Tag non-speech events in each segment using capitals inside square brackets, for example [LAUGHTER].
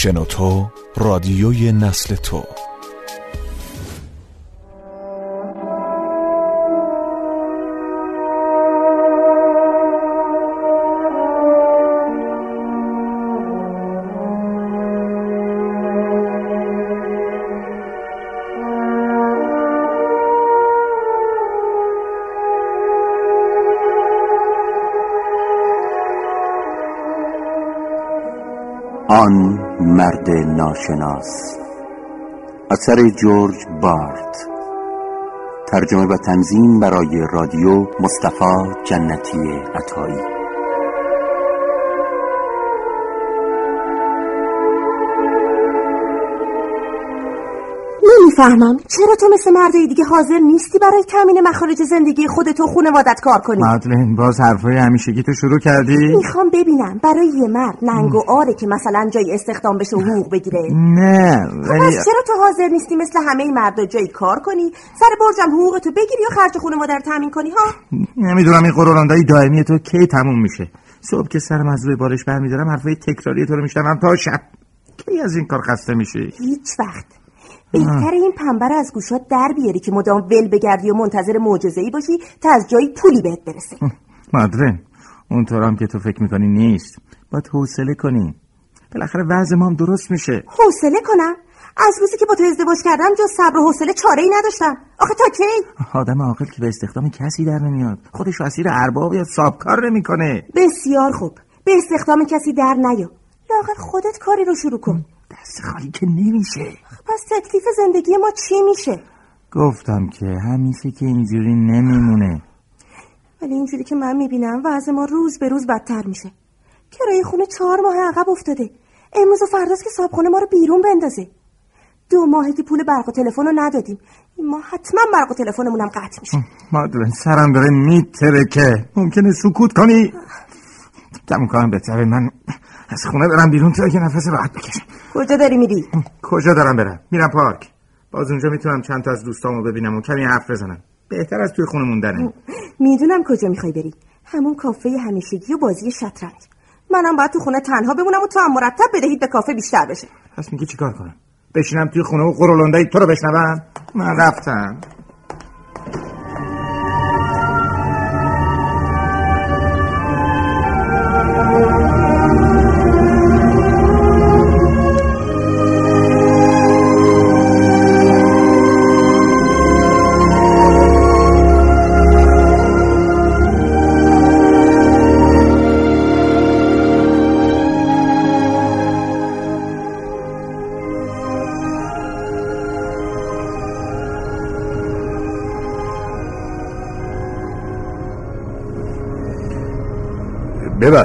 شنوتو رادیوی نسل تو. مرد ناشناس. اثر جورج بارت. ترجمه و تنظیم برای رادیو مصطفی جنتی عطایی. نمی‌فهمم چرا تو مثل مرد دیگه حاضر نیستی برای تامین مخارج زندگی خودت و خانوادت کار کنی؟ مادلین باز حرفای همیشگی تو شروع کردی؟ می‌خوام ببینم. برای یه مرد ننگ و آره که مثلا جای استخدام بشه و حقوق بگیره. نه خب ولی چرا تو حاضر نیستی مثل همه مردا جایی کار کنی؟ سر برجم حقوقتو بگیری و خرج خانواده رو تامین کنی ها؟ نمی‌دونم این قرولندای دائمی تو کی تموم میشه؟ صبح که سرم از روی بارش برمیدارم حرفای تکراری تو رو میشنوم تا شب. کی از این کار خسته میشی؟ هیچ وقت. بهتر این پنبه رو از گوشات در بیاری که مدام ول بگردی و منتظر معجزه ای باشی تا از جایی پولی بهت برسه. مادرن اونطورم که تو فکر می‌کنی نیست. باید حوصله کنی. بالاخره وضع ما هم درست میشه. حوصله کنم؟ از روزی که با تو ازدواج کردم جز صبر و حوصله چاره ای نداشتم. آخه تا کی؟ آدم عاقل که به استخدام کسی در نمیاد. خودش اسیر ارباب یا سابکار نمی‌کنه. بسیار خوب. به استخدام کسی در نیا. لااقل خودت کاری رو شروع کن. دست خالی که نمیشه. پس تکلیف زندگی ما چی میشه؟ گفتم که همیشه که اینجوری نمیمونه. ولی اینجوری که من می‌بینم وضع ما روز به روز بدتر میشه. کرایه خونه چهار ماه عقب افتاده. امروز و فرداست که صابخونه ما رو بیرون بندازه. دو ماهه که پول برق و تلفن رو ندادیم. ما حتما برق و تلفنمون هم قطع میشه. مادرن سرم داره میترکه. ممکنه سکوت کنی؟ تموم کنم بهتره من. از خونه برم بیرون تا که نفس راحت بکشم کجا داری میری؟ کجا دارم برم؟ میرم پارک. باز اونجا می‌تونم چند تا از دوستامو ببینم و کمی حرف بزنم. بهتر از توی خونه موندنه. می‌دونم کجا می‌خوای بری. همون کافه همیشگی و بازی شطرنج. منم باید تو خونه تنها بمونم و تو هم مرتب بدهید به کافه بیشتر بشه. پس میگی چیکار کنم؟ بشینم توی خونه و قرولندای تو رو بشنوم؟ من رفتم.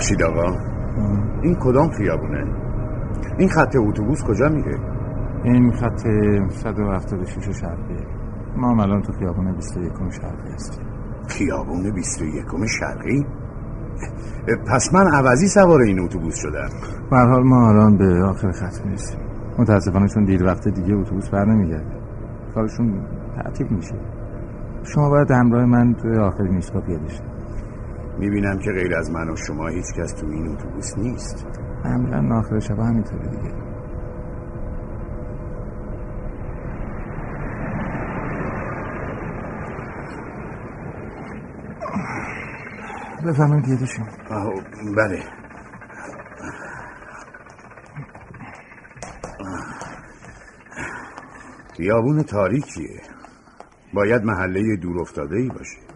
ببخشید آقا. این کدام خیابونه؟ این خط اتوبوس کجا میره؟ این خط 176 شرقیه ما هم الان تو خیابون 21 شرقی هستیم. خیابون 21 شرقی؟ پس من عوضی سوار این اتوبوس شدم. به حال ما الان به آخر خط می‌رسیم. متاسفانه چون دیر وقت دیگه اتوبوس بر نمیگرده. کارشون تعطیل میشه. شما باید همراه من توی آخرین ایستگاه پیاده شید. می‌بینم که غیر از من و شما هیچ کس تو این اتوبوس نیست. معمولا آخر شب همینطوره دیگه. شیم آه، بله. خیابون تاریکیه. باید محله دور افتاده ای باشه.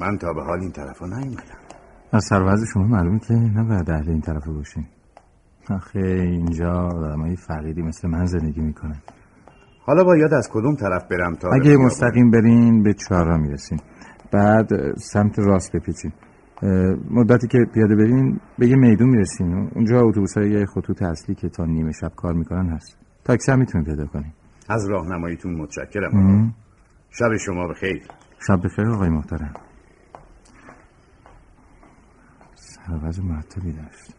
من تا به حال این طرف نیومدم. از سروز شما معلومه که نباید اهل این طرف باشین. آخه اینجا آدمای فقیری مثل من زندگی می‌کنن. حالا باید از کدوم طرف برم تا اگه؟ مستقیم برین به چهارراه می‌رسین. بعد سمت راست بپیچین. مدتی که پیاده برین به یه میدون می‌رسین. اونجا اتوبوس های خطوط اصلی که تا نیمه شب کار می‌کنن هست. تاکسی هم می‌تونین پیدا کنین. از راهنماییتون متشکرم. شب شما بخیر. شب بخیر آقای محترم. سروز مرتبی داشت.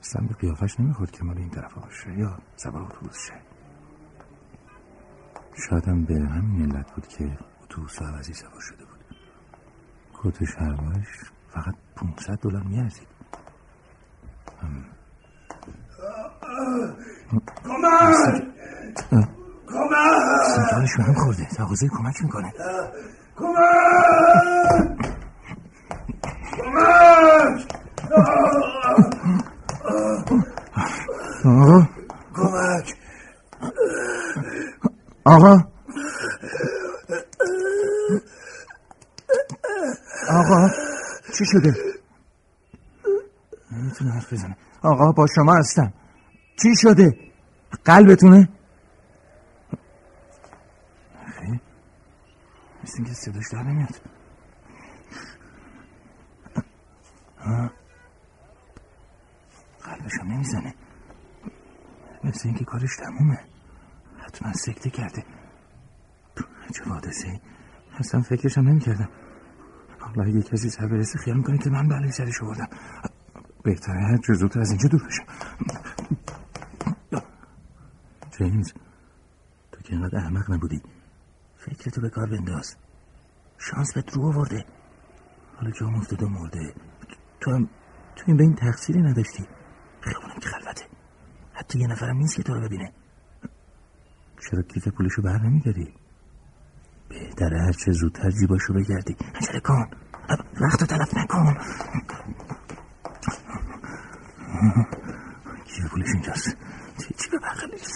اصلا به قیافش نمی‌خورد که مال این طرف باشه یا سوار اتوبوس شه. شایدم به همین علت بود که اتوبوس عوضی سوار شده بود. کت شلوارش فقط 500 دلار میارزید. کمک کمک! سیگارش به هم خورده. تقاضای کمک می‌کنه. کمک! آقا. کمک آقا آقا چی شده؟ نمی‌تونه حرف بزنه آقا با شما هستم. چی شده؟ قلبتونه؟ خیلی. مثل اینکه صداش در نمیاد. آه. قلبشم نمی‌زنه. مثل اینکه کارش تمومه. حتما سکته کرده. چه حادثه اصلا فکرشم نمی‌کردم. حالا اگه کسی سر برسه خیال می‌کنه که من بلای سرش آوردم. بهتره هر چه زودتر از اینجا دور بشم. جیمز تو که اینقدر احمق نبودی. فکرتو به کار بنداز. شانس به رو آورده. حالا جام افتاده و مرده. تو هم تو این به این تقصیری نداشتی. خیابونم که خلوته. حتی یه نفرم نیست که تو رو ببینه. چرا کیف پولشو بر نمیگردی؟ بهتره هر چه زودتر جیباشو بگردی. عجله کن. وقت تلف نکن. کیف پولش اینجاست. چی چی به بغلش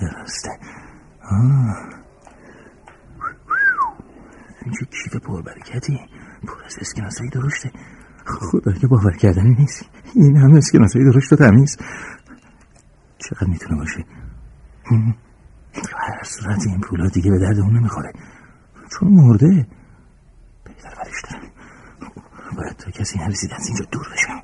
درسته. اینجا کیف پربرکتی. پر از اسکناسایی درشته. خدا که باور کردنی نیست. این همه اسکناسایی درشت و تمیز. چقدر می‌تونه باشه؟ هر صورت این پولا دیگه به درد اون نمی‌خوره. چون مرده. بهتر برش دارم باید تا کسی نرسید از اینجا دور بشم.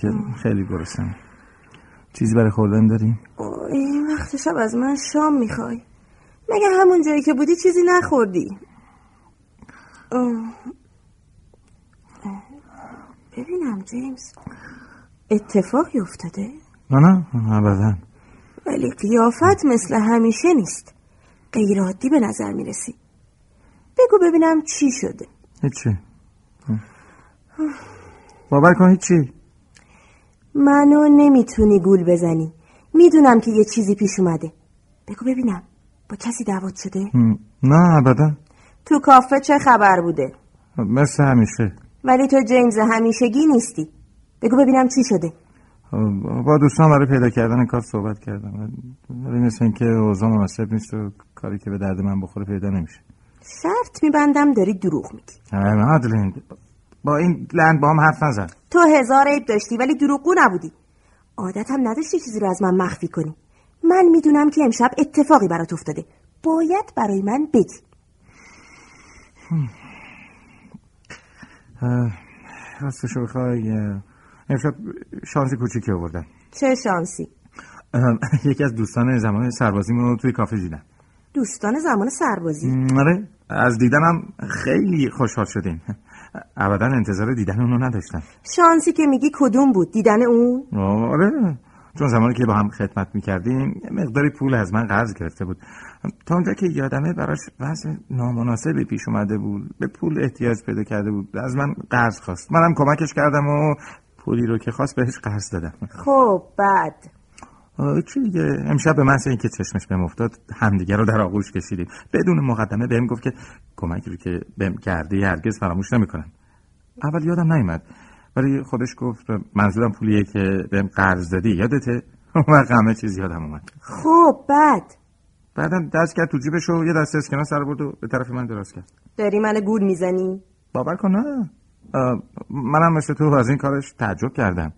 که خیلی گرسنم چیزی برای خوردن داریم اوه، این وقت شب از من شام می‌خوای. مگه همون جایی که بودی چیزی نخوردی؟ ببینم جیمز. اتفاقی افتاده؟ نه نه ابدا. ولی قیافت مثل همیشه نیست. غیر عادی به نظر می‌رسی. بگو ببینم چی شده. هیچی. باور کن هیچی. منو نمی‌تونی گول بزنی. می‌دونم که یه چیزی پیش اومده. بگو ببینم. با کسی دعوت شده؟ نه ابدا. تو کافه چه خبر بوده؟ مثل همیشه. ولی تو جیمز همیشگی نیستی. بگو ببینم چی شده. با دوستان برای پیدا کردن کار صحبت کردم. ولی مثل اینکه اوضاع مناسب نیست و کاری که به درد من بخوره پیدا نمیشه. شرط میبندم داری دروغ میگی. مادلین. با این لند با هم حرف نزن. تو هزار عیب داشتی ولی دروغگو نبودی. عادت هم نداشتی چیزی رو از من مخفی کنی. من می‌دونم که امشب اتفاقی برات افتاده. باید برای من بگی. اه، راستشو بخوای امشب شانسی کوچیکی آوردم. چه شانسی؟ یکی از دوستان زمان سربازیمو توی کافه دیدم. دوستان زمان سربازی؟ آره از دیدنم خیلی خوشحال شدیم ابدا انتظار دیدن اونو نداشتم. شانسی که میگی کدوم بود؟ دیدن اون؟ آره. چون زمانی که با هم خدمت می‌کردیم یه مقداری پول از من قرض گرفته بود. تا اونجا که یادمه براش وضع نامناسبی پیش اومده بود. به پول احتیاج پیدا کرده بود. از من قرض خواست. منم کمکش کردم و پولی رو که خواست بهش قرض دادم. خب بعد؟ چی دیگه؟ امشب به محض اینکه چشمش بهم افتاد همدیگه رو در آغوش کشیدیم. بدون مقدمه بهم گفت که کمکی رو که بهم کردی هرگز فراموش نمی‌کنم. اول یادم نیومد. ولی خودش گفت منظورم پولیه که بهم قرض دادی یادته [LAUGHS] وقت همه چیز یادم اومد. خب بعد؟ بعدم دست کرد تو جیبش و یه دسته اسکناس سر برد و به طرف من دراز کرد. داری من گول می‌زنی؟ باور کن نه. منم مثل تو از این کارش تعجب کردم.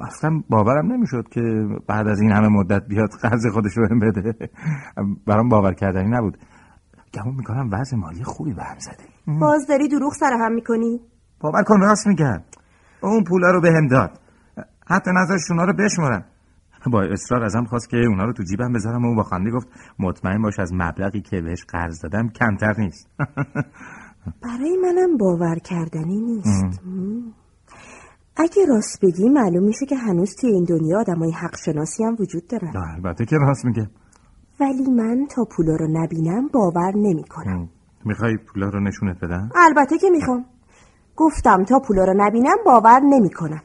اصلا باورم نمی‌شد که بعد از این همه مدت بیاد قرض خودش رو بده. برام باور کردنی نبود. گمون می‌کنم وضع مالی خوبی به هم زده. باز داری دروغ سر هم می‌کنی؟ باور کن راست میگم اون پولا رو بهم داد. حتی نظر شونا رو بشمرم با اصرار ازم خواست که اونا رو تو جیبم بذارم و با خنده گفت مطمئن باش از مبلغی که بهش قرض دادم کمتر نیست. برای منم باور کردنی نیست. اگه راست بگی معلوم میشه که هنوز توی این دنیا آدمای حق شناسی هم وجود دارن. البته که راست میگه. ولی من تا پولا رو نبینم باور نمی‌کنم. می‌خوای پولا رو نشونت بدم؟ البته که می‌خوام. گفتم تا پولا رو نبینم باور نمی‌کنم.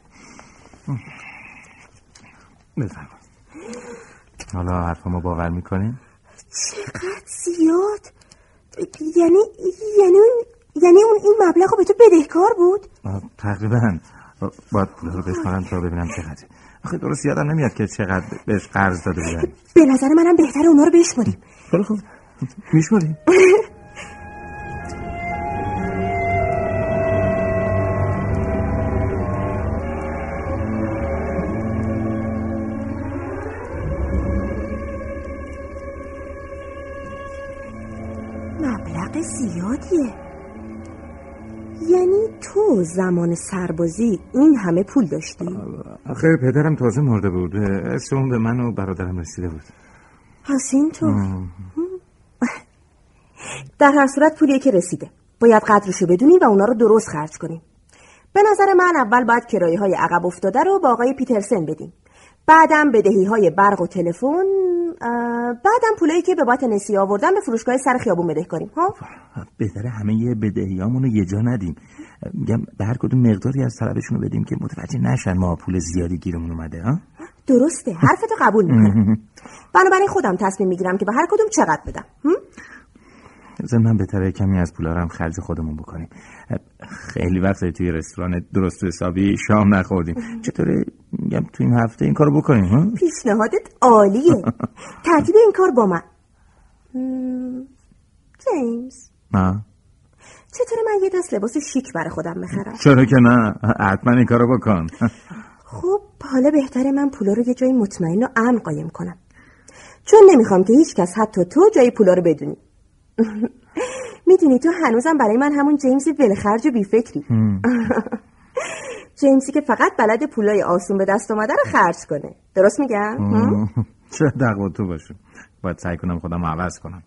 بفرما. حالا حرفمو باور می‌کنیم چقدر زیاد! یعنی یعنی اون یعنی اون این مبلغ به تو بدهکار بود؟ تقریبا. باید پولا رو بشمارم تا ببینم چقدر آخه درست یادم نمیاد که چقدر بهش قرض داده بودن. به نظر منم بهتره اونا رو بشماریم خیلی خوب. میشماریم [LAUGHS] زمان سربازی این همه پول داشتی؟ آخه پدرم تازه مرده بود. اسم اون به من و برادرم رسیده بود. پس تو؟ [LAUGHS] در هر صورت پولیه که رسیده. باید قدرشو بدونی و اونا رو درست خرج کنی. به نظر من اول باید کرایه های عقب افتاده رو با آقای پیترسن بدیم بعدم بدهی های برق و تلفن بعدم پولایی که به بات نسی آوردن به فروشگاه سر خیابون بده کنیم ها بهتره همه بدهیامونو یه جا ندیم. میگم به هر کدوم مقداری از طلبشون رو بدیم که متوجه نشن ما پول زیادی گیرمون اومده ها؟ درسته حرفتو قبول می‌کنم. [LAUGHS] بنابراین خودم تصمیم می‌گیرم که به هر کدوم چقدر بدم من بهتره کمی از پولا هم خرج خودمون بکنیم. خیلی وقت توی رستوران درست حسابی شام نخوردیم. چطوره میگم تو این هفته این کارو بکنیم ها؟ پیشنهادت عالیه. ترتیب این کار با من. جیمز. نه. چطوره من یه دست لباس شیک برای خودم بخرم؟ چرا که نه. حتما این کارو بکن. خب حالا بهتره من پولا رو یه جای مطمئن و امن قایم کنم. چون نمی‌خوام که هیچ کس حتی تو جای پولا رو بدونی. [LAUGHS] می‌دونی تو هنوزم برای من همون جیمز ولخرج و بیفکری. [LAUGHS] جیمزی که فقط بلد پولای آسون به دست اومده رو خرج کنه. درست میگم؟ [LAUGHS] چه دقوا تو باشه باید سعی کنم خودم عوض کنم.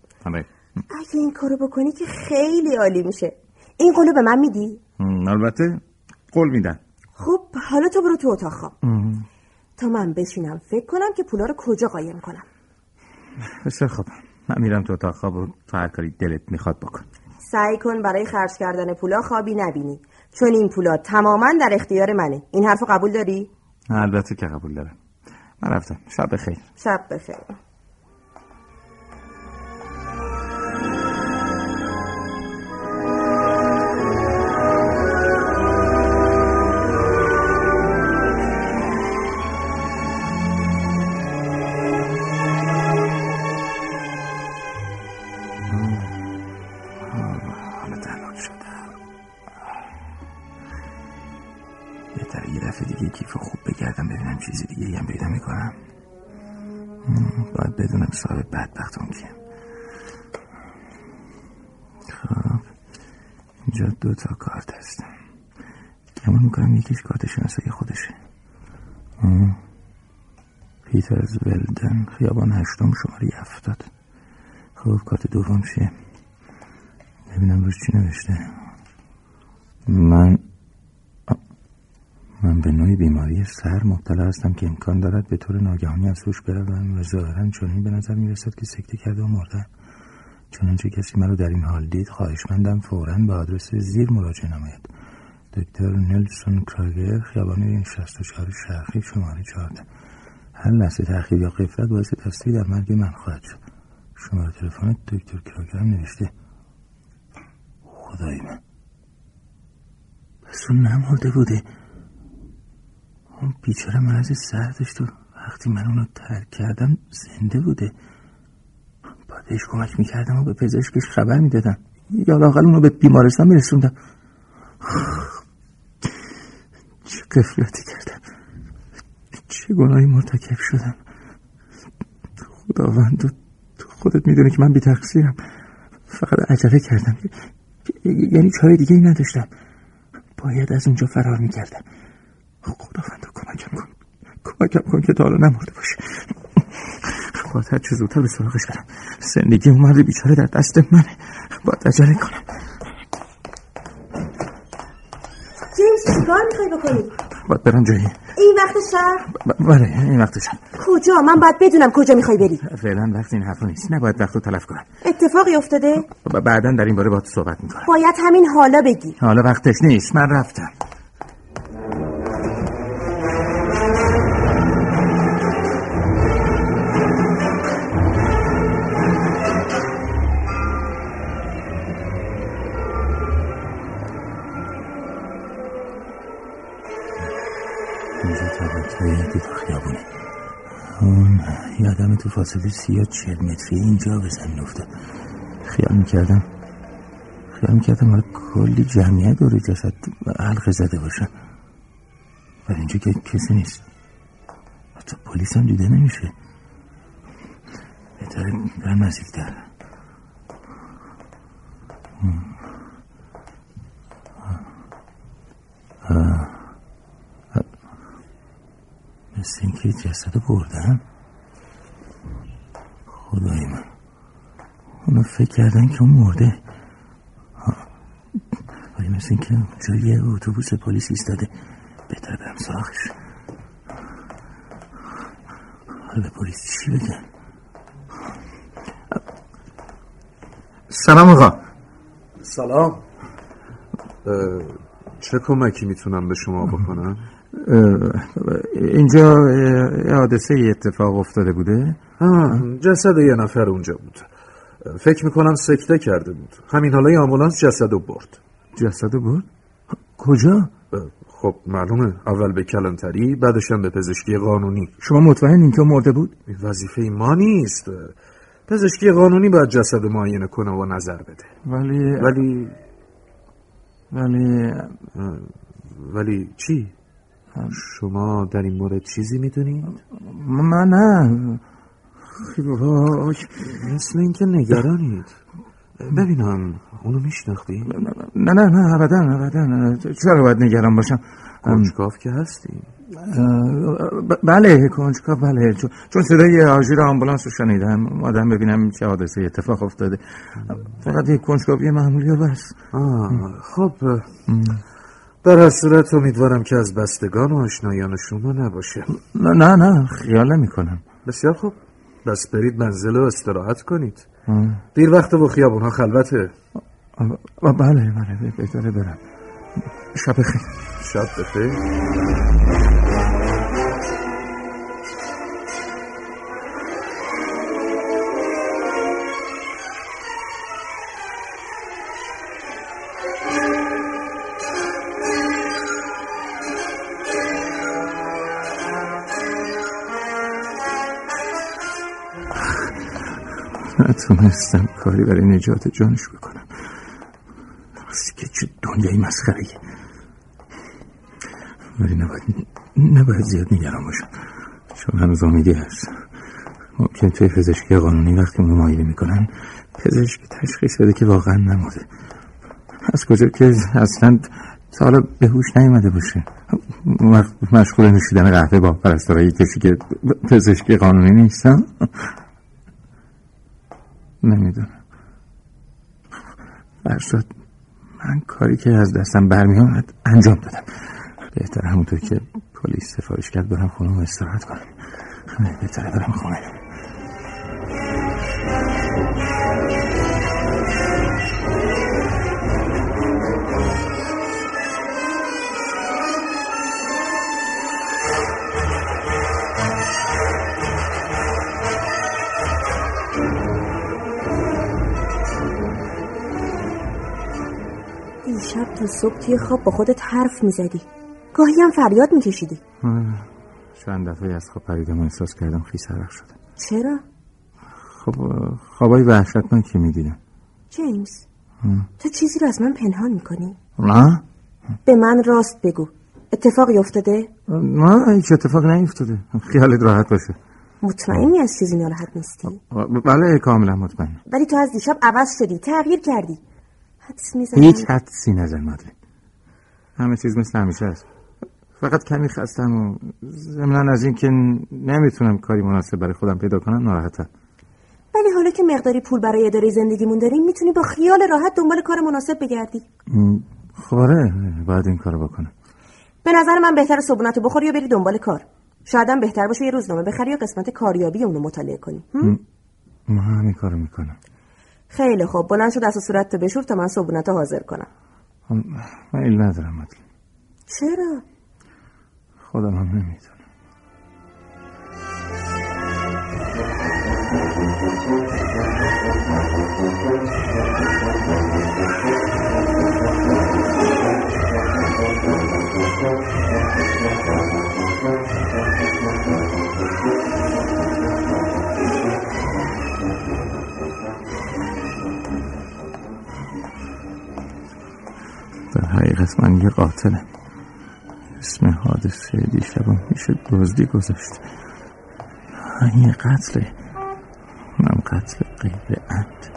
اگه این کارو بکنی که خیلی عالی میشه. این قولو به من میدی؟ البته قول میدن خب حالا تو برو تو اتاق خواب. تا من بشینم فکر کنم که پولا رو کجا قایم کنم. بسیار خب من میرم تو اتاق خواب و تو هر کاری دلت می‌خواد بکن. سعی کن برای خرج کردن پولا خوابی نبینی. چون این پولا تماما در اختیار منه. این حرف قبول داری؟ البته که قبول دارم. من رفتم. شب بخیر. شب بخیر. صاحب بدبختون کیم خب اینجا دو تا کارت هست. گمان می‌کنم یکیش کارت شناسایی خودشه. پیترز ولدن خیابان هشتم شماره هفتاد. خب کارت دوم چیه؟ ببینم روش چی نوشته. من من به نوعی بیماری سر مبتلا هستم که امکان دارد به طور ناگهانی از هوش بروم و ظاهرا چنین به نظر می‌رسد که سکته کرده و مرده. چنانچه کسی مرا در این حال دید خواهشمندم فورا به آدرس زیر مراجعه نماید. دکتر نلسون کراگر خیابان 64 شرقی شماره 14 هر لحظه تأخیر یا قفلت باعث تصدیق در مرگ من خواهد شد. شماره تلفن دکتر کراگر نوشته. خدای من. پس اون نمرده بوده. اون بیچاره مرض سر داشت وقتی من اونو ترک کردم زنده بوده. بهش کمک می‌کردم و به پزشکش خبر می‌دادم. یا لاقل اونو به بیمارستان میرسوندم. چه قفلتی کردم. چه گناهی مرتکب شدم. خداوند تو خودت می‌دونی که من بی تقصیرم فقط عجله کردم. یعنی چاره دیگه ای نداشتم. باید از اونجا فرار می‌کردم. خداوند کمکم کن. کمکم کن که تا حالا نمرده باشه. باید هر چه زودتر به سراغش برم. زندگی اون مرد بیچاره در دست منه. باید عجله کنم. جیمز چیکار می‌خوای بکنی؟ باید برم جایی. این وقت شب بله این وقت شب کجا؟ من باید بدونم کجا می‌خوای بری. فعلا وقت این حرفا نیست. نباید وقت رو تلف کنم. اتفاقی افتاده؟ بعدا در این باره باید صحبت می‌کنم. باید همین حالا بگی. حالا وقتش نیست. من رفتم. اینجا طبقه دید خیابونه اون یادم تو فاصله سی یا چل متری اینجا به زمین افتاد. خیال می‌کردم خیال می‌کردم حالا کلی جمعیت دور جسد حلقه زده باشن ولی اینجا که کسی نیست. حتی پلیس هم دیده نمیشه. بهتره برم نزدیکتر. مثل اینکه جسد بردن. خدای من. اونا فکر کردن که اون مرده. ولی مثل اینکه یه اتوبوس پلیس ایستاده. بهتر برم سراغش. حالا به پلیس چی بگم سلام آقا. سلام. چه کمکی می‌تونم به شما بکنم؟ اینجا حادثه اتفاق افتاده بوده؟ آه، جسد یه نفر اونجا بود. فکر می‌کنم سکته کرده بود. همین حالا یه آمبولانس جسد رو برد. جسد برد؟ کجا؟ خب معلومه. اول به کلانتری بعدش هم به پزشکی قانونی. شما مطمئن این که مرده بود؟ وظیفه ما نیست. پزشکی قانونی باید جسد معاینه کنه و نظر بده. ولی ولی ولی ولی چی؟ شما در این مورد چیزی می‌دونید؟ من نه. مثل اینکه نگرانید. ببینم اونو میشناختی؟ نه نه نه ابدا ابدا. چرا باید نگران باشم. کنجکاف که هستی؟ بله کنجکاو بله. چون- صدای آژیر آمبولانس رو شنیدم. اومدم ببینم چه حادثه اتفاق افتاده. فقط یک کنجکاوی معمولی بس. خب. در هر صورت امیدوارم که از بستگان و آشنایان شما نباشه. نه نه نه خیال نمی کنم بسیار خوب. بس برید منزل و استراحت کنید. دیر وقت و خیابونها خلوته. بله بله بهتره برم. شب خیر شب بخیر. نتونستم کاری برای نجات جانش بکنم راستی که چه دنیای مسخره ولی نباید نباید زیاد نگران باشم. چون هنوز امیدی هست ممکن توی پزشکی قانونی وقتی معاینه می‌کنن پزشک تشخیص بده که واقعا نمرده. از کجا که اصلا تا حالا به هوش نیومده باشه. مشغول نوشیدن قهوه با پرستارای کسی که پزشکی قانونی نیستم نمی‌دونم. برشاد من کاری که از دستم برمیآمد انجام دادم. بهتر همونطور که پلیس سفارش کرد برم خونه و استراحت کنم. بهتره برم خونه. دیشب تا صبح توی خواب با خودت حرف می‌زدی. گاهی هم فریاد میکشیدی. چند دفعه از خواب پریدم و احساس کردم خیس عرق شدم چرا؟ خب خوابای وحشتناکی می‌دیدم؟ جیمز تو چیزی رو از من پنهان می‌کنی؟ نه. به من راست بگو. اتفاقی افتاده؟ نه هیچ اتفاق نیفتاده. خیالت راحت باشه. مطمئنی از چیزی ناراحت نیستی؟ بله کاملا مطمئن ولی تو از دیشب عوض شدی تغییر کردی. حدس می‌زنم. هیچ حدسی نظر مادرین همه چیز مثل همیشه است. فقط کمی خستم و ضمنا از این که نمی‌تونم کاری مناسب برای خودم پیدا کنم ناراحتم. ولی حالا که مقداری پول برای اداره زندگیمون داریم می‌تونی با خیال راحت دنبال کار مناسب بگردی. خب آره باید این کارو بکنم. به نظر من بهتر صبونتو بخوری و بری دنبال کار. شایدم بهتر باشه یه روزنامه بخری و قسمت کاریابی اونو مطالعه کنی. هم؟ ما همین کارو می‌کنم. خیلی خوب. بلند شو دست و صورت تو بشور تا من صبونتو حاضر کنم. میل ندارم مدلی چرا؟ خودم هم نمی‌دونم. قاتلم اسم حادثه دیشبم میشه دزدی گذاشت. این یه قتله. اونم قتل غیر عمد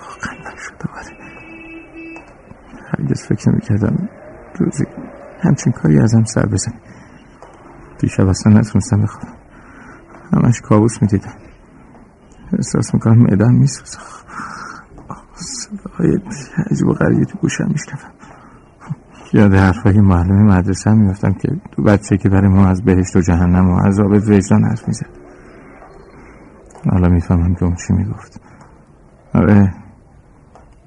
واقعا نشده باره هرگز فکر نمی‌کردم روزی همچین کاری ازم سر بزنی دیشب اصلا نتونستم بخوابم. همش کابوس می‌دیدم. احساس می‌کنم معدم میسوزه. صداهای عجیب و غریبی تو گوشم میشنفم یاد حرفای معلم مدرسه هم میفتم که تو بچه که برای ما از بهشت و جهنم و عذاب وجدان حرف می‌زد. حالا می‌فهمم که اون چی می‌گفت. آره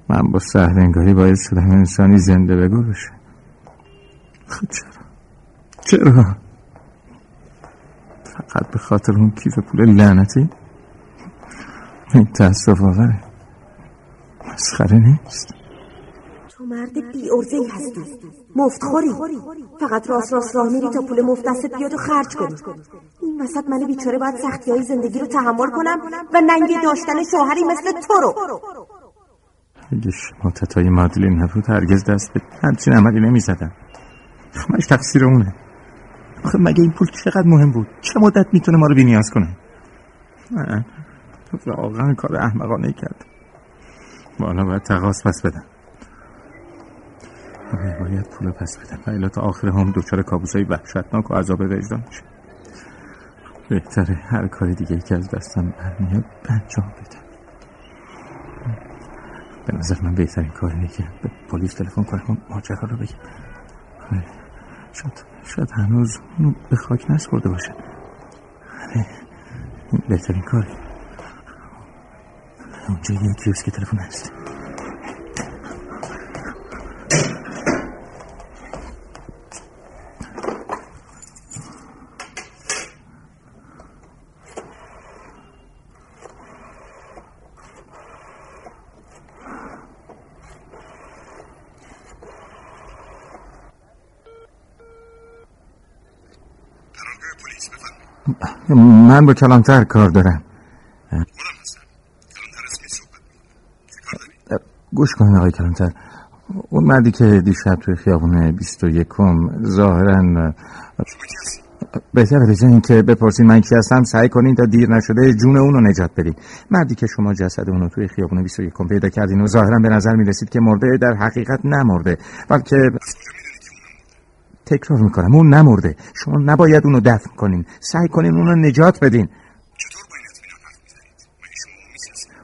من با سهرنگاری باید شدم انسانی زنده بگو بشه. خب چرا؟ چرا؟ فقط به خاطر اون کیف پول لعنتی؟ این تاسف آوره. مسخره نیست. مرد بی ارزه هستی مفتخوری. فقط راست راست راه میری تا پول مفت دستت بیاد و خرج کنی. این وسط من بیچاره باید سختی های زندگی رو تحمل کنم و ننگی داشتن شوهری مثل تو رو. اگه شماتت های مادلین نبود هرگز دست به همچین عملی نمی‌زدم. همش تقصیر اونه. آخه مگه این پول چقدر مهم بود؟ چه مدت می‌تونه ما رو بینیاز کنه؟ نه. واقعا کار احمقانه کرد. حالا باید تقاس پس بدم. باید پول پس بدم و تا آخر هم دوچار کابوس های وحشتناک و عذاب وجدان میشه. بهتره هر کاری دیگه ای که از دستم برمیاد انجام بدم به نظر من بهترین کار اینه که به پلیس تلفن کنم و ماجرا رو بگم. آره، شاید شاید هنوز اونو به خاک نسپرده باشه. آره، بهترین کاری اونجا یه کیوسک تلفن هست. من با کلانتر کار دارم. گوش کنین آقای کلانتر. اون مردی که دیشب توی خیابون بیست و یکم ظاهرا بهتر به این که بپرسین من کی هستم سعی کنین تا دیر نشده جون اونو نجات بدین. مردی که شما جسد اونو توی خیابون 21 پیدا کردین و ظاهرا به نظر می رسید که مرده در حقیقت نمرده. بلکه تکرار می‌کنم. اون نمرده. شما نباید اونو دفن کنین. سعی کنین اونو نجات بدین.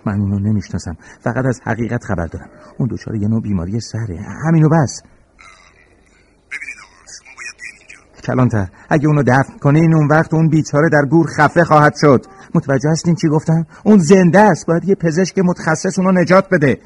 من اونو نمی‌شناسم. فقط از حقیقت خبر دارم. اون دچار یه نوع بیماری سره. همینو بس. کلانتر. اگه اونو دفن کنین اون وقت اون بیچاره در گور خفه خواهد شد. متوجه هستین چی گفتم؟ اون زنده است. باید یه پزشک متخصص اونو نجات بده.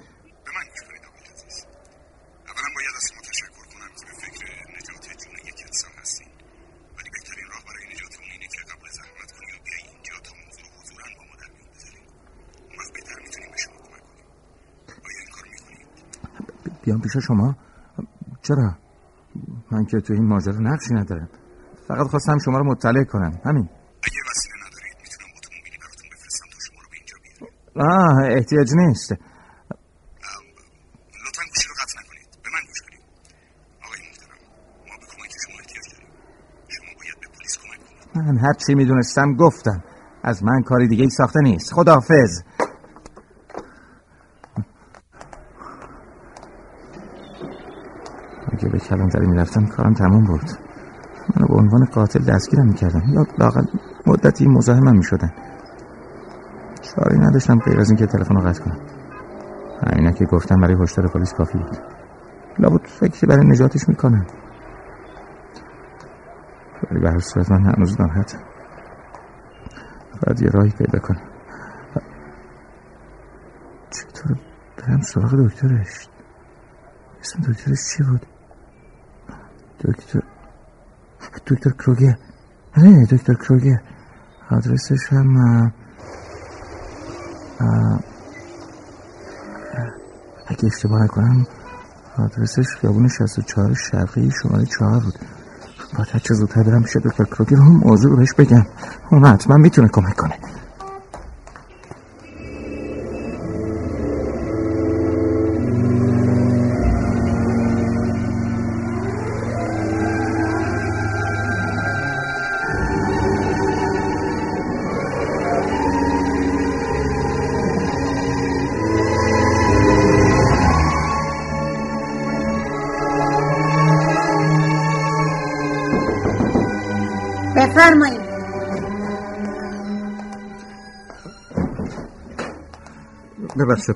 بیام پیش شما. چرا؟ من که تو این ماجرا نقشی ندارم. فقط خواستم شما رو مطلع کنم. همین. اگه وسیله ندارید می‌تونم اتومبیلی براتون بفرستم تا شما رو به اینجا بیارم. آه احتیاج نیست. لطفا گوشی رو قطع نکنید. به من گوش کنید آقای محترم ما به کمک شما احتیاج داریم. شما باید به پلیس کمک کنید. من هر چی می‌دونستم گفتم. از من کاری دیگه ای ساخته نیست. خداحافظ. کلانتری می‌رفتم کارم تموم بود. منو به عنوان قاتل دستگیرم می‌کردم. یا لاقل مدتی مزاحمم می‌شدن. چاری نداشتم غیر از اینکه تلفن رو قطع کنم. همینا که گفتم برای هشدار پلیس کافی بود. لابد فکری برای نجاتش می‌کنم. ولی به صورت من هنوز ناراحتم. باید یه راهی پیدا کنم. چطور برم سراغ دکترش؟ اسم دکترش چی بود؟ دکتر دکتر کروگر نه دکتر کروگر آدرسش هم اگه اشتباه نکنم آدرسش خیابون 64 شرقی شماره 4 بود. باید هر چه زودتر برم پیش دکتر کروگر اون موضوع بهش بگم. اون حتما می‌تونه کمک کنه.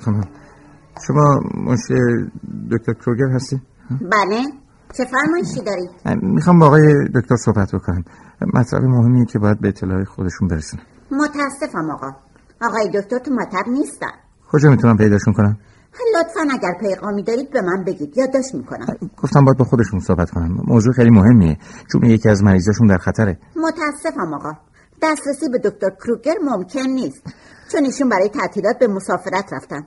خانم. شما مشت دکتر کروگر هستی؟ بله. چه فرمایشی دارید؟ می‌خوام با آقای دکتر صحبت بکنم. مطلب مهمیه که باید به اطلاع خودشون برسونم. متاسفم آقا. آقای دکتر تو مطب نیستن. کجا می‌تونم پیداشون کنم؟ لطفا اگر پیغامی دارید به من بگید. یادداشت می‌کنم. گفتم باید با خودشون صحبت کنم. موضوع خیلی مهمیه. چون یکی از مریضاشون در خطره. متاسفم آقا. دسترسی به دکتر کروگر ممکن نیست. چون ایشون برای تعطیلات به مسافرت رفتن.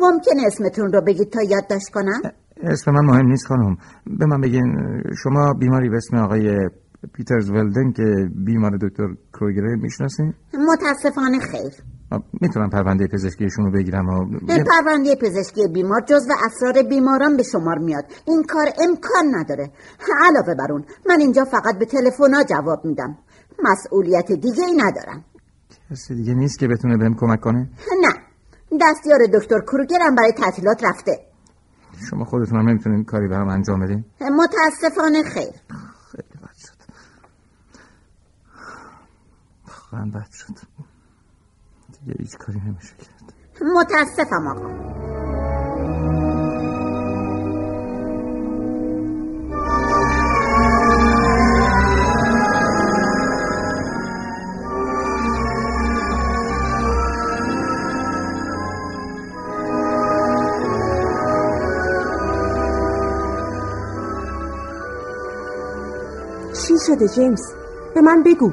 ممکن اسمتون رو بگید تا یادداشت کنم؟ اسم من مهم نیست خانم. به من بگین شما بیماری به اسم آقای پیترز ولدن که بیمار دکتر کروگره می‌شناسین؟ متاسفانه خیر. می‌تونم پرونده پزشکیشون رو بگیرم و پرونده پزشکی بیمار جزو اسرار بیماران به شمار میاد. این کار امکان نداره. علاوه بر اون من اینجا فقط به تلفن‌ها جواب میدم. مسئولیت دیگه ای ندارم. کسی دیگه نیست که بتونه بهم کمک کنه؟ نه. دستیار دکتر کروگر هم برای تعطیلات رفته. شما خودتون هم نمی‌تونین کاری برام انجام بدین؟ متاسفانه خیر. خیلی بد شد. واقعا بد شد. دیگه هیچ کاری نمیشه کرد. متاسفم آقا. چی شده جیمز؟ به من بگو.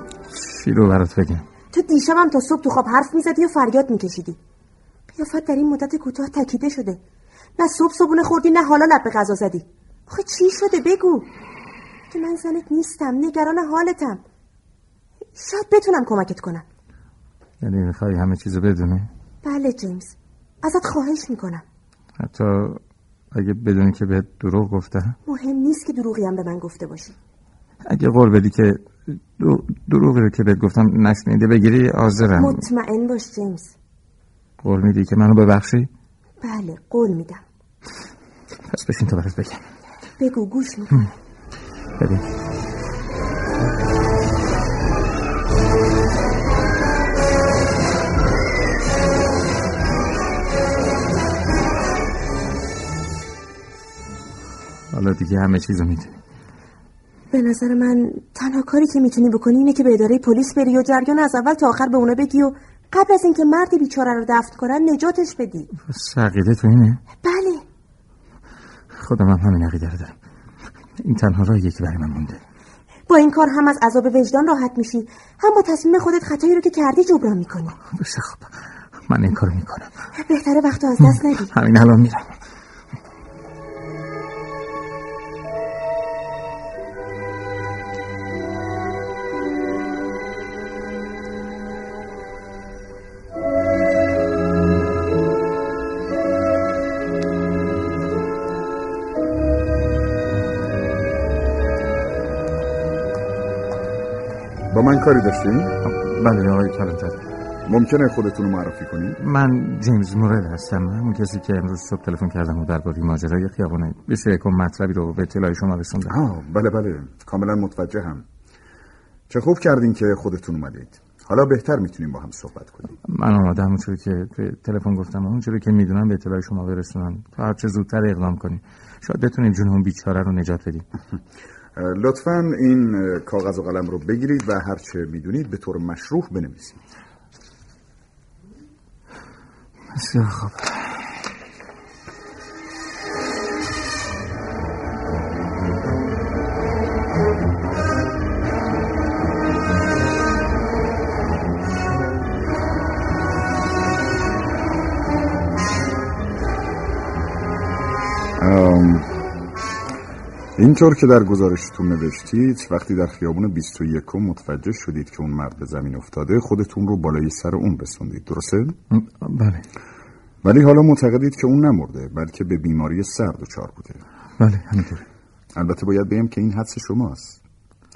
چی رو برات بگم؟ تو دیشبم تا صبح تو خواب حرف می‌زدی و فریاد میکشیدی. قیافت در این مدت کوتاه تکیده شده. نه صبح صبونه خوردی نه حالا لب به غذا زدی. آخه چی شده؟ بگو. که من زنت نیستم نگران حالتم. شاید بتونم کمکت کنم. یعنی می‌خوای همه چیزو بدونه بله جیمز. ازت خواهش می‌کنم. حتی اگه بدونی که بهت دروغ گفتم؟ مهم نیست که دروغی هم به من گفته باشی. اگه قول بدی که دروغی رو که بهت گفتم نشنیده بگیری حاضرم. مطمئن باش جیمز. قول میدی که منو ببخشی؟ بله قول میدم. پس بشین تا برات بگم. بگو گوش می‌کنم. ببین حالا دیگه همه چیزو می‌دونی. به نظر من تنها کاری که می‌تونی بکنی اینه که به اداره پلیس بری و جریان از اول تا آخر به اونا بگی و قبل از اینکه مرد بیچاره رو دفن کنن نجاتش بدی. عقیده تو اینه؟ بله. خودم هم همین عقیده رو دارم. این تنها راهیه که برای من مونده. با این کار هم از عذاب وجدان راحت میشی. هم با تصمیم خودت خطایی رو که کردی جبران می‌کنی. بسه خب من این کارو می‌کنم. بهتره وقت از دست ندی. همین الان میرم. من کاری داشتین؟ بله آقای کلانتر. ممکنه خودتون رو معرفی کنید؟ من جیمز مورل هستم. همون کسی که امروز صبح تلفن کردم و درباره ماجرای بیست یکم مطلبی رو به اطلاع شما رسوندم. آه بله بله. کاملا متوجهم. چه خوب کردین که خودتون اومدید. حالا بهتر می‌تونیم با هم صحبت کنیم. من آماده همونجوری که تلفن گفتم. اونجوری که می‌دونم به اطلاع شما برسونم. تا هرچه زودتر اقدام کنیم شاید بتونیم جون اون بیچاره رو نجات بدیم. [LAUGHS] لطفا این کاغذ و قلم رو بگیرید و هرچه می‌دونید به طور مشروع بنویسید. بسیار خوب. اینطور که در گزارشتون نوشتید وقتی در خیابون 21 متوجه شدید که اون مرد به زمین افتاده خودتون رو بالای سر اون رسوندید درسته؟ بله. ولی حالا معتقدید که اون نمرده بلکه به بیماری سر دچار بوده. بله همینطوره البته باید بگم که این حدس شماست.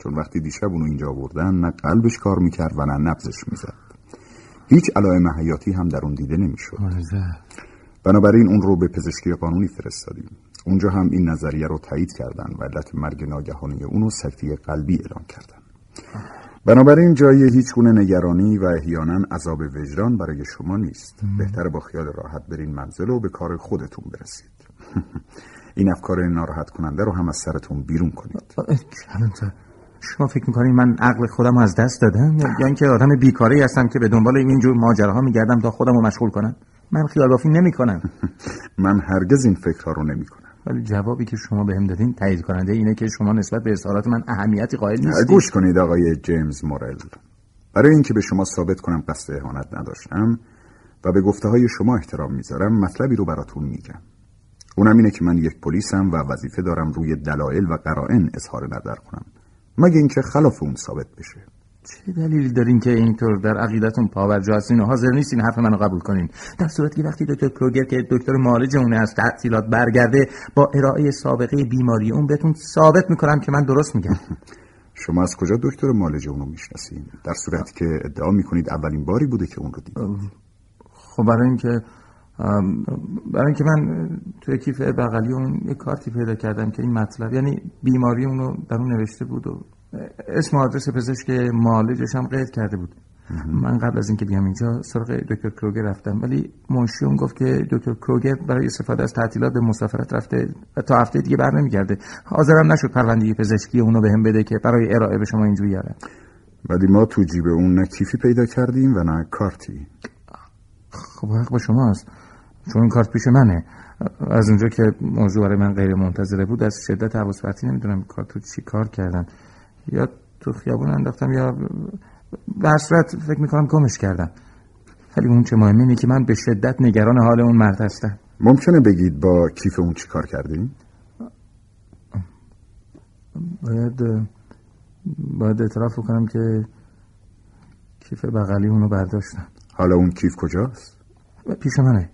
چون وقتی دیشب اونو اینجا آوردن نه قلبش کار می‌کرد و نه نبزش می‌زد. هیچ علائم حیاتی هم در اون دیده نمی‌شد. بنابراین اون رو به پزشکی قانونی فرستادیم. اونجا هم این نظریه رو تایید کردن و علت مرگ ناگهانی اون رو سکته قلبی اعلام کردن. بنابراین جای هیچ گونه نگرانی و احیانا عذاب وجدان برای شما نیست. بهتر با خیال راحت برین منزل و به کار خودتون برسید. [LAUGHS] این افکار ناراحت کننده رو هم از سرتون بیرون کنید. شما فکر می‌کنین من عقل خودم رو از دست دادم؟ یا اینکه آدم بیکاری هستم که به دنبال اینجور ماجراها میگردم تا خودم رو مشغول کنم؟ من خیال بافی نمی‌کنم. [LAUGHS] من هرگز این فکرها رو نمی کنم ولی جوابی که شما بهم دادین تایید کننده اینه که شما نسبت به اظهارات من اهمیتی قائل نیستید. گوش کنید آقای جیمز مورل. برای اینکه به شما ثابت کنم قصد اهانت نداشتم و به گفته های شما احترام می‌ذارم مطلبی رو براتون میگم. اونم اینه که من یک پلیسم و وظیفه دارم روی دلایل و قرائن اظهار نظر کنم. مگه اینکه خلاف اون ثابت بشه. چه دلیلی دارین که اینطور در عقیدتون پاورجا هستین و حاضر نیستین حرف منو قبول کنین؟ در صورتی که وقتی دکتر کروگر که دکتر معالج اون از تحصیلات برگرده با ارائه سابقه بیماری اون بهتون ثابت می‌کنم که من درست میگم. [LAUGHS] شما از کجا دکتر معالجه اونو می‌شناسین؟ در صورتی که ادعا می‌کنید اولین باری بوده که اون رو دیدید. خب برای اینکه برای اینکه من توی کیف بغلی اون یه کارتی پیدا کردم که این مطلب یعنی بیماری اونو در اون نوشته بود و اسم و آدرس پزشک معالجش هم قید کرده بود. من قبل از اینکه بیام اینجا سراغ دکتر کروگر رفتم. ولی منشی اون گفت که دکتر کروگر برای استفاده از تعطیلات به مسافرت رفته و تا هفته دیگه بر نمیگرده. حاضرم نشد پرونده پزشکی اونو بهم بده که برای ارائه به شما اینجا بیارم ولی ما تو جیب اون نه کیفی پیدا کردیم و نه کارتی. خب حق با شماست. چون این کارت پیش منه. از اونجا که موضوع برای من غیر منتظره بود از شدت حواس پرتی نمی‌دونم کارت رو چی کار کردم یا تو خیابون انداختم یا هر صورت فکر می‌کنم گمش کردم. ولی اون چه مهمه اینه که من به شدت نگران حال اون مرد هستم. ممکنه بگید با کیف اون چی کار کردیم؟ باید باید اعتراف کنم که کیف بغلی اونو برداشتم. حالا اون کیف کجاست؟ پیش منه.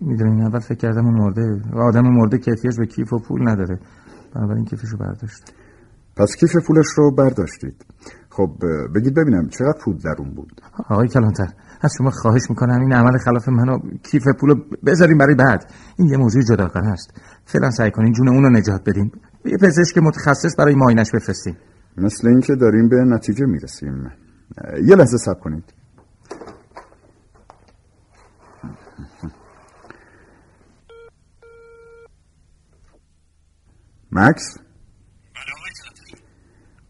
می‌دونین اول فکر کردم اون مرده آدم مرده که احتیاج به کیف و پول نداره. بنابراین کیفشو برداشت پس کیف پولش رو برداشتید. خب بگید ببینم چقدر پول در اون بود؟ آقای کلانتر از شما خواهش می‌کنم این عمل خلاف منو کیف پولو بذاریم برای بعد. این یه موضوع جداگانه است. فعلا سعی کنین جون اونو نجات بدین. یه پزشک متخصص برای معاینش بفرستین. مثل اینکه داریم به نتیجه می‌رسیم. یه لحظه صبر کنید. مکس؟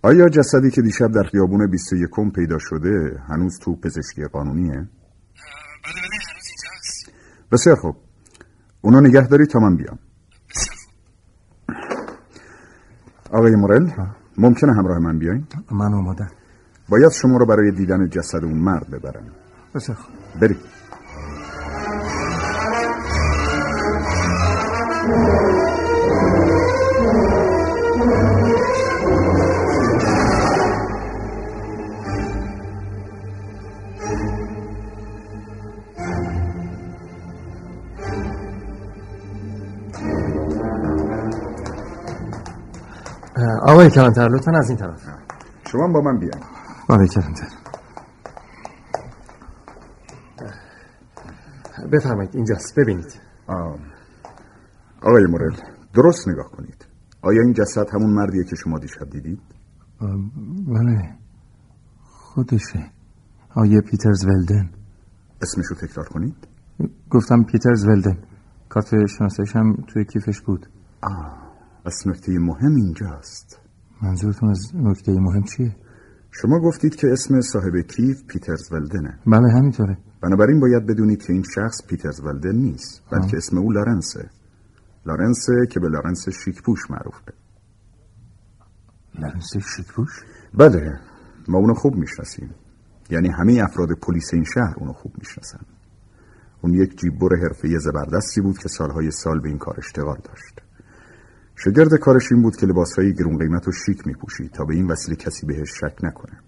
آیا جسدی که دیشب در خیابون 21 پیدا شده هنوز تو پزشکی قانونیه؟ بله بله هنوز اینجاست بسیار خوب. اونو نگه داری تا من بیام. بسیار خوب. آقای مورل ممکنه همراه من بیاین؟ من اومدم باید شما رو برای دیدن جسد اون مرد ببرم. بسیار خوب. برید آقای کلانتر لطفا از این طرف. شما با من بیاین. بله کلمتر بفرمایید اینجاست. ببینید. آقای مورل درست نگاه کنید. آیا این جسد همون مردیه که شما دیشب دیدید؟ بله. خودشه. آیه پیترز ولدن. اسمشو تکرار کنید. گفتم پیترز ولدن. کارت شناسایش هم توی کیفش بود. آه نکته مهم اینجاست. منظورتون از نکته مهم چیه؟ شما گفتید که اسم صاحب کیف پیترز ولدنه. بله همینطوره. بنابراین باید بدونید که این شخص پیترز ولدن نیست بلکه اسم او لارنسه. لارنسه که به لارنس شیکپوش معروفه لارنس شیکپوش؟ بله ما اونو خوب می‌شناسیم. یعنی همه افراد پلیس این شهر اونو خوب می‌شناسن. اون یک جیببر حرفه‌ای زبردستی بود که سالهای سال به این کار اشتغال داشت. شگرد کارش این بود که لباسهای گرون قیمت و شیک میپوشید تا به این وسیله کسی بهش شک نکنه.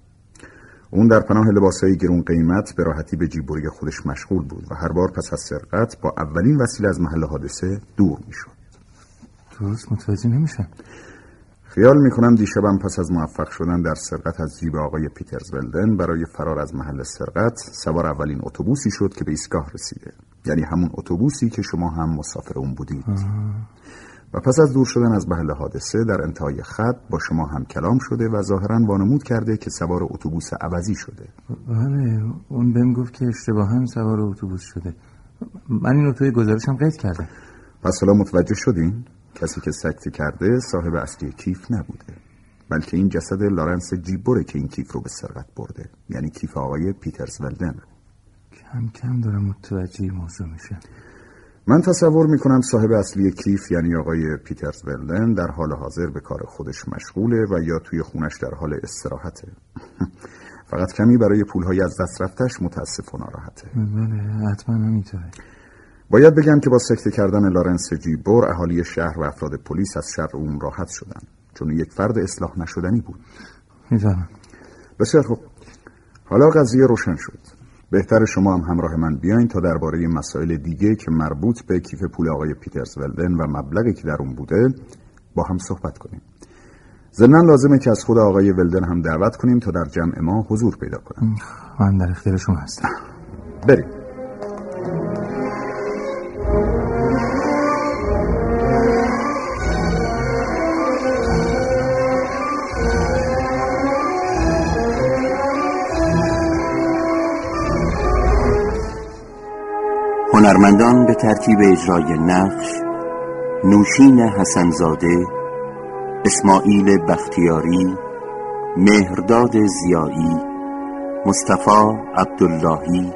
اون در پناه لباسهای گرون قیمت به راحتی به جیبوری خودش مشغول بود و هر بار پس از سرقت با اولین وسیله از محل حادثه دور می‌شد. درست متوجه نمیشم. خیال می‌کنم دیشبم پس از موفق شدن در سرقت از جیب آقای پیترز ولدن برای فرار از محل سرقت سوار اولین اتوبوسی شد که به ایستگاه رسیده. یعنی همون اتوبوسی که شما هم مسافر اون بودید. و پس از دور شدن از محل حادثه در انتهای خط با شما هم کلام شده و ظاهرا وانمود کرده که سوار اتوبوس عوضی شده. بله اون بهم گفت که اشتباها سوار اتوبوس شده. من این توی گزارشم قید کردم. پس حالا متوجه شدین؟ کسی که سکته کرده صاحب اصلی کیف نبوده. بلکه این جسد لارنس جیبوره که این کیف رو به سرقت برده. یعنی کیف آقای پیترز ولدن. کم کم دارم متوجه موضوع میشه من تصور می‌کنم صاحب اصلی کیف یعنی آقای پیترز ولدن در حال حاضر به کار خودش مشغوله و یا توی خونش در حال استراحته. [LAUGHS] فقط کمی برای پولهای از دست رفتش متاسف و ناراحته. بله حتما همینطوره. باید بگم که با سکته کردن لارنس جیبور اهالی شهر و افراد پلیس از شر اون راحت شدن. چون یک فرد اصلاح نشدنی بود. می‌دانم. بسیار خوب. حالا قضیه روشن شد. بهتر شما هم همراه من بیاین تا درباره مسائل دیگه که مربوط به کیف پول آقای پیترز ولدن و مبلغی که در اون بوده با هم صحبت کنیم. ضمن لازمه که از خود آقای ولدن هم دعوت کنیم تا در جمع ما حضور پیدا کنم. من در اختیار شما هستم. بریم. هنرمندان به ترتیب اجرای نقش نوشین حسنزاده اسماعیل بختیاری مهرداد زیایی مصطفی عبداللهی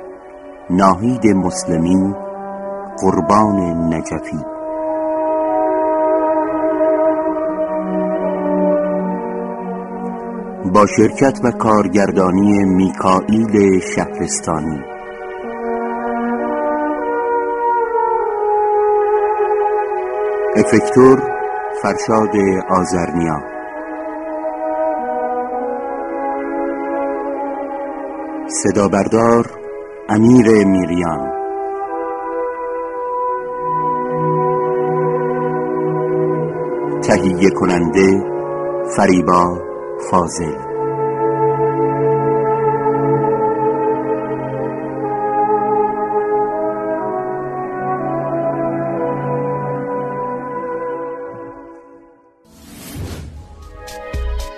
ناهید مسلمی قربان نجفی. با شرکت و کارگردانی میکائیل شهرستانی. افکتور فرشاد آزرنیا صدا بردار امیر میریان. تهیه کننده فریبا فاضل.